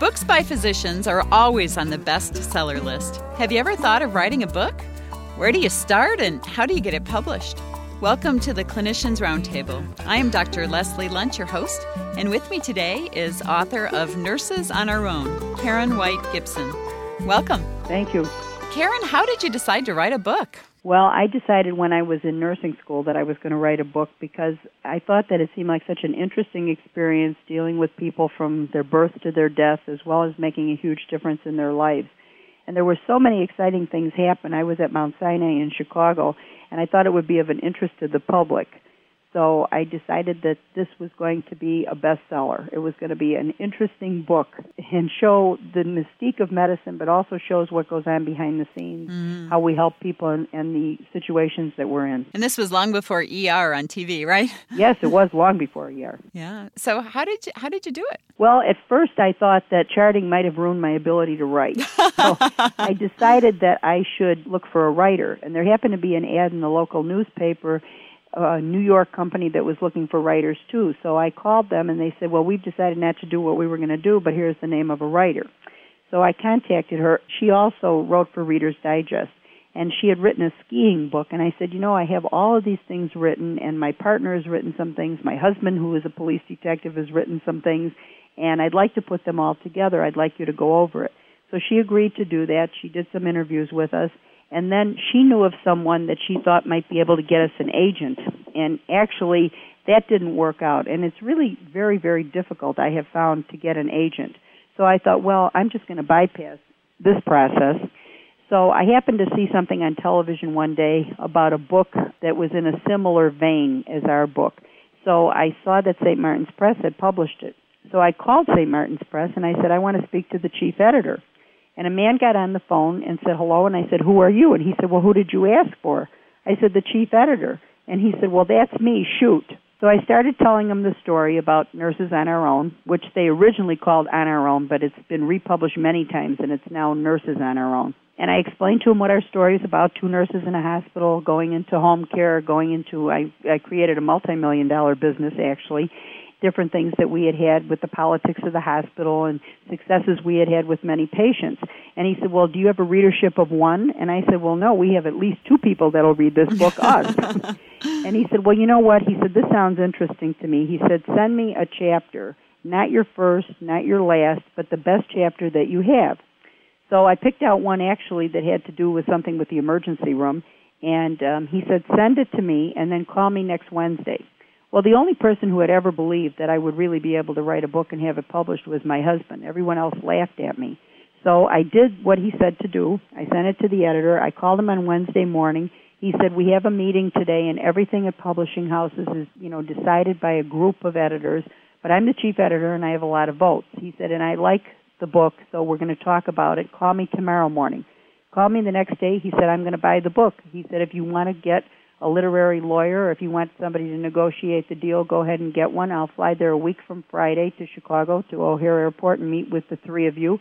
Books by physicians are always on the bestseller list. Have you ever thought of writing a book? Where do you start and how do you get it published? Welcome to the Clinicians Roundtable. I am Dr. Leslie Lundt, your host, and with me today is author of Nurses on Our Own, Karen White Gibson. Welcome. Thank you. Karen, how did you decide to write a book? Well, I decided when I was in nursing school that I was going to write a book because I thought that it seemed like such an interesting experience dealing with people from their birth to their death as well as making a huge difference in their lives. And there were so many exciting things happen. I was at Mount Sinai in Chicago and I thought it would be of an interest to the public. So I decided that this was going to be a bestseller. It was going to be an interesting book and show the mystique of medicine, but also shows what goes on behind the scenes, mm. how we help people and, and the situations that we're in. And this was long before ER on TV, right? yes, it was long before ER. Yeah. So how did you how did you do it? Well, at first I thought that charting might have ruined my ability to write. so I decided that I should look for a writer, and there happened to be an ad in the local newspaper a New York company that was looking for writers too. So I called them and they said, "Well, we've decided not to do what we were going to do, but here's the name of a writer." So I contacted her. She also wrote for Reader's Digest and she had written a skiing book and I said, "You know, I have all of these things written and my partner has written some things. My husband who is a police detective has written some things and I'd like to put them all together. I'd like you to go over it." So she agreed to do that. She did some interviews with us and then she knew of someone that she thought might be able to get us an agent. And actually that didn't work out. And it's really very very difficult i have found to get an agent. So i thought well i'm just going to bypass this process. So i happened to see something on television one day about a book that was in a similar vein as our book. So i saw that st martin's press had published it. So i called st martin's press and i said i want to speak to the chief editor and a man got on the phone and said hello and I said, Who are you? And he said, Well who did you ask for? I said, The chief editor and he said, Well that's me, shoot. So I started telling him the story about Nurses on Our Own, which they originally called On Our Own, but it's been republished many times and it's now Nurses on Our Own. And I explained to him what our story is about two nurses in a hospital, going into home care, going into, I, I created a multi million dollar business actually, different things that we had had with the politics of the hospital and successes we had had with many patients. And he said, Well, do you have a readership of one? And I said, Well, no, we have at least two people that'll read this book, us. and he said, Well, you know what? He said, This sounds interesting to me. He said, Send me a chapter, not your first, not your last, but the best chapter that you have. So I picked out one actually that had to do with something with the emergency room. And um, he said, Send it to me and then call me next Wednesday. Well, the only person who had ever believed that I would really be able to write a book and have it published was my husband. Everyone else laughed at me. So I did what he said to do. I sent it to the editor. I called him on Wednesday morning. He said, "We have a meeting today and everything at publishing houses is, you know, decided by a group of editors, but I'm the chief editor and I have a lot of votes." He said, "And I like the book, so we're going to talk about it. Call me tomorrow morning." Called me the next day. He said, "I'm going to buy the book." He said, "If you want to get a literary lawyer, if you want somebody to negotiate the deal, go ahead and get one. I'll fly there a week from Friday to Chicago to O'Hare Airport and meet with the three of you.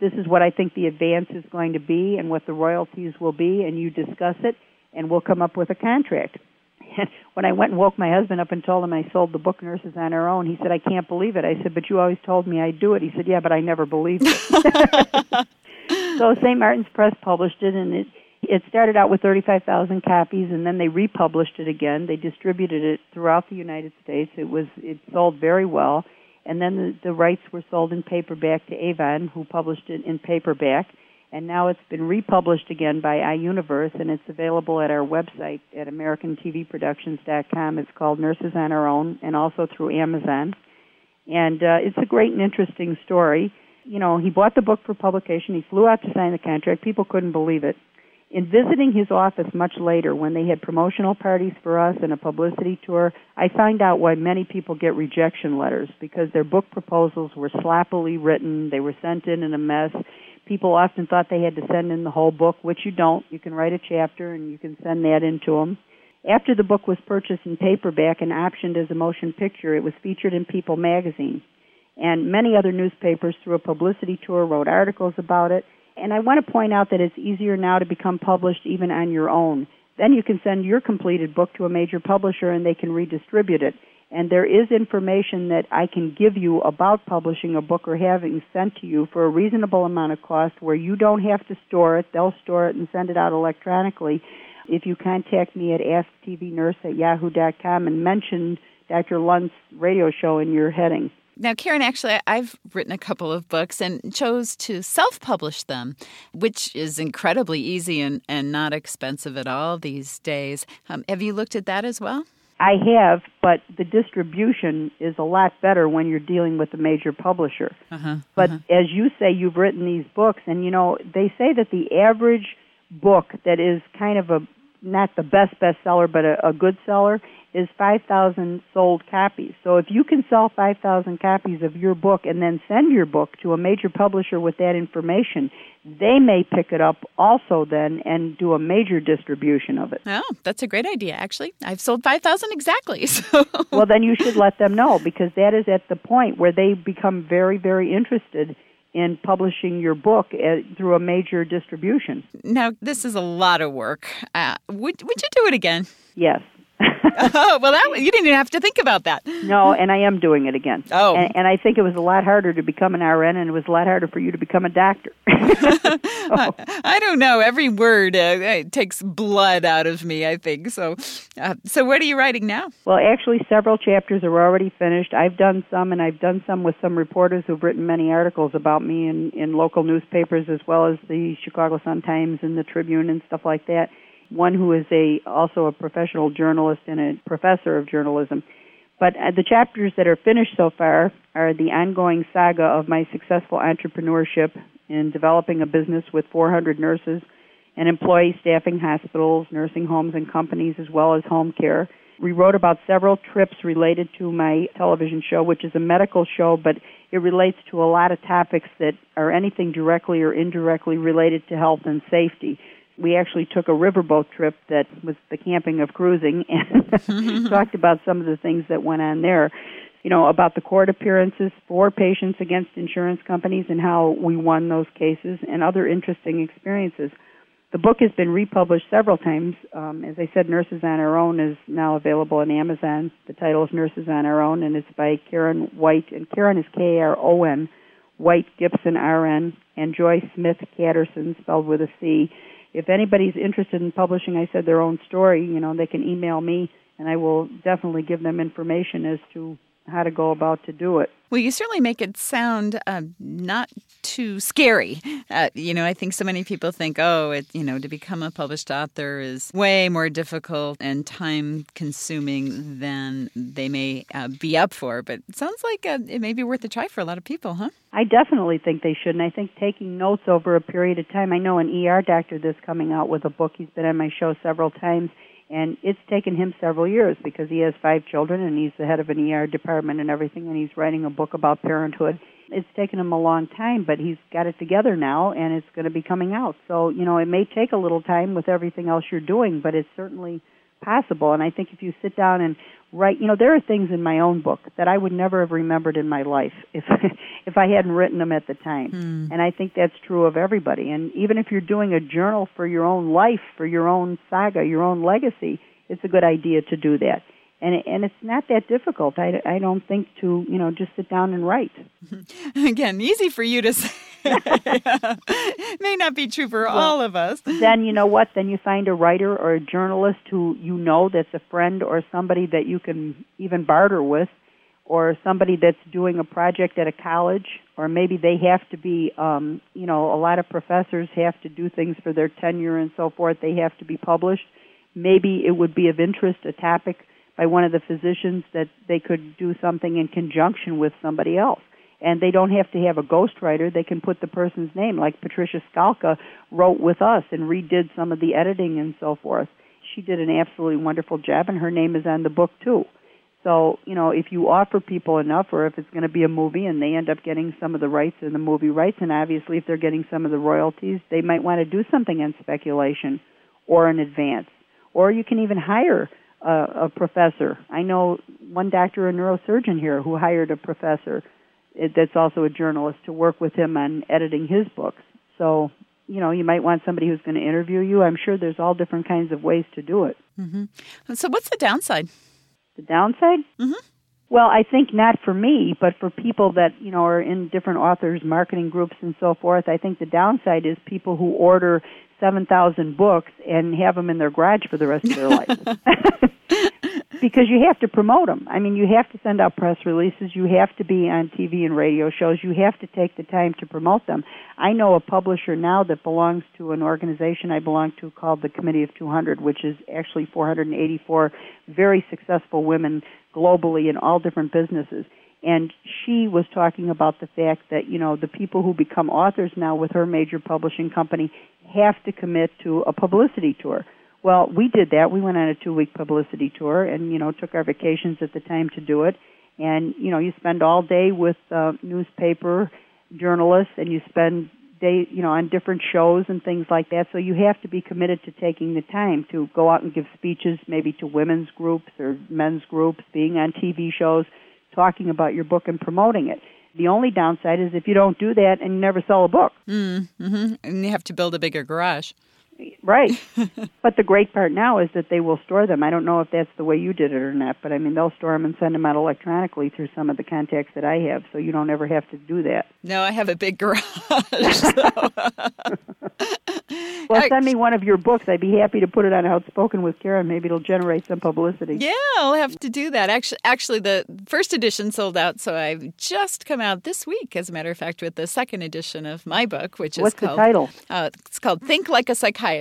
This is what I think the advance is going to be and what the royalties will be, and you discuss it, and we'll come up with a contract. And when I went and woke my husband up and told him I sold the book Nurses on Our Own, he said, I can't believe it. I said, But you always told me I'd do it. He said, Yeah, but I never believed it. so St. Martin's Press published it, and it it started out with 35,000 copies and then they republished it again. They distributed it throughout the United States. It was it sold very well. And then the, the rights were sold in paperback to Avon who published it in paperback. And now it's been republished again by iUniverse and it's available at our website at americantvproductions.com. It's called Nurses on Our Own and also through Amazon. And uh, it's a great and interesting story. You know, he bought the book for publication. He flew out to sign the contract. People couldn't believe it in visiting his office much later when they had promotional parties for us and a publicity tour, I find out why many people get rejection letters because their book proposals were sloppily written, they were sent in in a mess. People often thought they had to send in the whole book, which you don't. You can write a chapter and you can send that in to them. After the book was purchased in paperback and optioned as a motion picture, it was featured in People magazine. And many other newspapers, through a publicity tour, wrote articles about it and I want to point out that it's easier now to become published even on your own. Then you can send your completed book to a major publisher and they can redistribute it. And there is information that I can give you about publishing a book or having sent to you for a reasonable amount of cost where you don't have to store it. They'll store it and send it out electronically. If you contact me at asktvnurse at yahoo.com and mention Dr. Lundt's radio show in your heading. Now, Karen, actually, I've written a couple of books and chose to self publish them, which is incredibly easy and, and not expensive at all these days. Um, have you looked at that as well? I have, but the distribution is a lot better when you're dealing with a major publisher. Uh-huh, but uh-huh. as you say, you've written these books, and you know they say that the average book that is kind of a not the best bestseller, but a, a good seller is 5,000 sold copies. So if you can sell 5,000 copies of your book and then send your book to a major publisher with that information, they may pick it up also then and do a major distribution of it. Oh, that's a great idea, actually. I've sold 5,000 exactly. So. well, then you should let them know because that is at the point where they become very, very interested in publishing your book through a major distribution. Now, this is a lot of work. Uh, would, would you do it again? Yes. oh, well, that, you didn't even have to think about that. No, and I am doing it again. Oh. And, and I think it was a lot harder to become an RN, and it was a lot harder for you to become a doctor. so. I, don't know. Every word uh, takes blood out of me, I think. So, uh, so what are you writing now? Well, actually, several chapters are already finished. I've done some, and I've done some with some reporters who've written many articles about me in, in local newspapers as well as the Chicago Sun-Times and the Tribune and stuff like that one who is a also a professional journalist and a professor of journalism. But uh, the chapters that are finished so far are the ongoing saga of my successful entrepreneurship in developing a business with 400 nurses and employee staffing hospitals, nursing homes, and companies, as well as home care. We wrote about several trips related to my television show, which is a medical show, but it relates to a lot of topics that are anything directly or indirectly related to health and safety we actually took a riverboat trip that was the camping of cruising and talked about some of the things that went on there. You know, about the court appearances for patients against insurance companies and how we won those cases and other interesting experiences. The book has been republished several times. Um, as I said, Nurses on Our Own is now available on Amazon. The title is Nurses on Our Own, and it's by Karen White, and Karen is K R O N, White Gibson R N, and Joy Smith Catterson, spelled with a C if anybody's interested in publishing, I said their own story, you know, they can email me, and I will definitely give them information as to how to go about to do it. Well, you certainly make it sound uh, not too scary. Uh, you know, I think so many people think, oh, it, you know, to become a published author is way more difficult and time consuming than they may uh, be up for. But it sounds like uh, it may be worth a try for a lot of people, huh? I definitely think they should. And I think taking notes over a period of time, I know an ER doctor that's coming out with a book. He's been on my show several times and it's taken him several years because he has five children and he's the head of an ER department and everything and he's writing a book about parenthood. It's taken him a long time, but he's got it together now and it's going to be coming out. So, you know, it may take a little time with everything else you're doing, but it's certainly possible. And I think if you sit down and write, you know, there are things in my own book that I would never have remembered in my life if if I hadn't written them at the time. Mm. And I think that's true of everybody. And even if you're doing a journal for your own life, for your own saga, your own legacy, it's a good idea to do that and it, and it's not that difficult. I, I don't think to you know just sit down and write. Again, easy for you to say. May not be true for well, all of us. Then you know what? Then you find a writer or a journalist who you know that's a friend or somebody that you can even barter with, or somebody that's doing a project at a college, or maybe they have to be. Um, you know, a lot of professors have to do things for their tenure and so forth. They have to be published. Maybe it would be of interest a topic by one of the physicians that they could do something in conjunction with somebody else. And they don't have to have a ghostwriter. They can put the person's name, like Patricia Skalka wrote with us and redid some of the editing and so forth. She did an absolutely wonderful job, and her name is on the book too. So, you know, if you offer people enough, or if it's going to be a movie and they end up getting some of the rights in the movie rights, and obviously if they're getting some of the royalties, they might want to do something in speculation or in advance. Or you can even hire a, a professor. I know one doctor, a neurosurgeon here, who hired a professor that's also a journalist to work with him on editing his books. So, you know, you might want somebody who's going to interview you. I'm sure there's all different kinds of ways to do it. Mm-hmm. So, what's the downside? The downside? Mm-hmm. Well, I think not for me, but for people that, you know, are in different authors marketing groups and so forth, I think the downside is people who order 7,000 books and have them in their garage for the rest of their life. because you have to promote them. I mean, you have to send out press releases, you have to be on TV and radio shows, you have to take the time to promote them. I know a publisher now that belongs to an organization I belong to called the Committee of 200, which is actually 484 very successful women globally in all different businesses. And she was talking about the fact that, you know, the people who become authors now with her major publishing company have to commit to a publicity tour. Well, we did that. We went on a two week publicity tour and, you know, took our vacations at the time to do it. And, you know, you spend all day with uh, newspaper journalists and you spend day, you know, on different shows and things like that. So you have to be committed to taking the time to go out and give speeches, maybe to women's groups or men's groups, being on TV shows, talking about your book and promoting it. The only downside is if you don't do that and you never sell a book. Mm-hmm. And you have to build a bigger garage. Right. but the great part now is that they will store them. I don't know if that's the way you did it or not, but I mean, they'll store them and send them out electronically through some of the contacts that I have, so you don't ever have to do that. No, I have a big garage. well, send me one of your books. I'd be happy to put it on Outspoken with Karen. Maybe it'll generate some publicity. Yeah, I'll have to do that. Actually, actually, the first edition sold out, so I've just come out this week, as a matter of fact, with the second edition of my book, which is What's called. the title? Uh, it's called Think Like a Psychiatrist.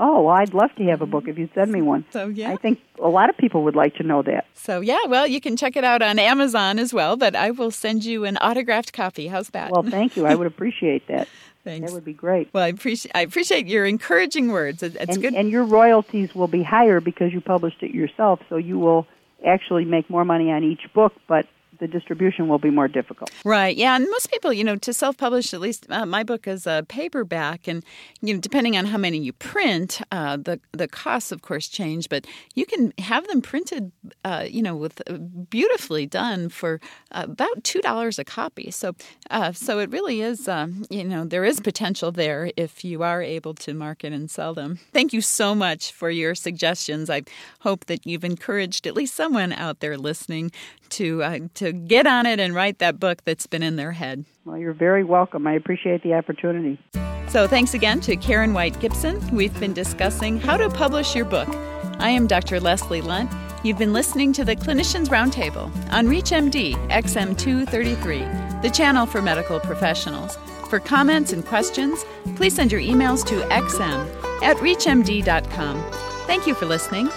Oh, well, I'd love to have a book if you'd send me one. So yeah, I think a lot of people would like to know that. So yeah, well, you can check it out on Amazon as well, but I will send you an autographed copy. How's that? Well, thank you. I would appreciate that. Thanks. That would be great. Well, I appreciate I appreciate your encouraging words. It, it's and, good. And your royalties will be higher because you published it yourself, so you will actually make more money on each book, but the distribution will be more difficult. Right. Yeah. And most people, you know, to self publish, at least uh, my book is a paperback. And, you know, depending on how many you print, uh, the, the costs, of course, change. But you can have them printed, uh, you know, with uh, beautifully done for uh, about $2 a copy. So, uh, so it really is, um, you know, there is potential there if you are able to market and sell them. Thank you so much for your suggestions. I hope that you've encouraged at least someone out there listening to uh, to get on it and write that book that's been in their head. Well, you're very welcome. I appreciate the opportunity. So, thanks again to Karen White Gibson. We've been discussing how to publish your book. I am Dr. Leslie Lundt. You've been listening to the Clinicians Roundtable on ReachMD XM233, the channel for medical professionals. For comments and questions, please send your emails to xm at reachmd.com. Thank you for listening.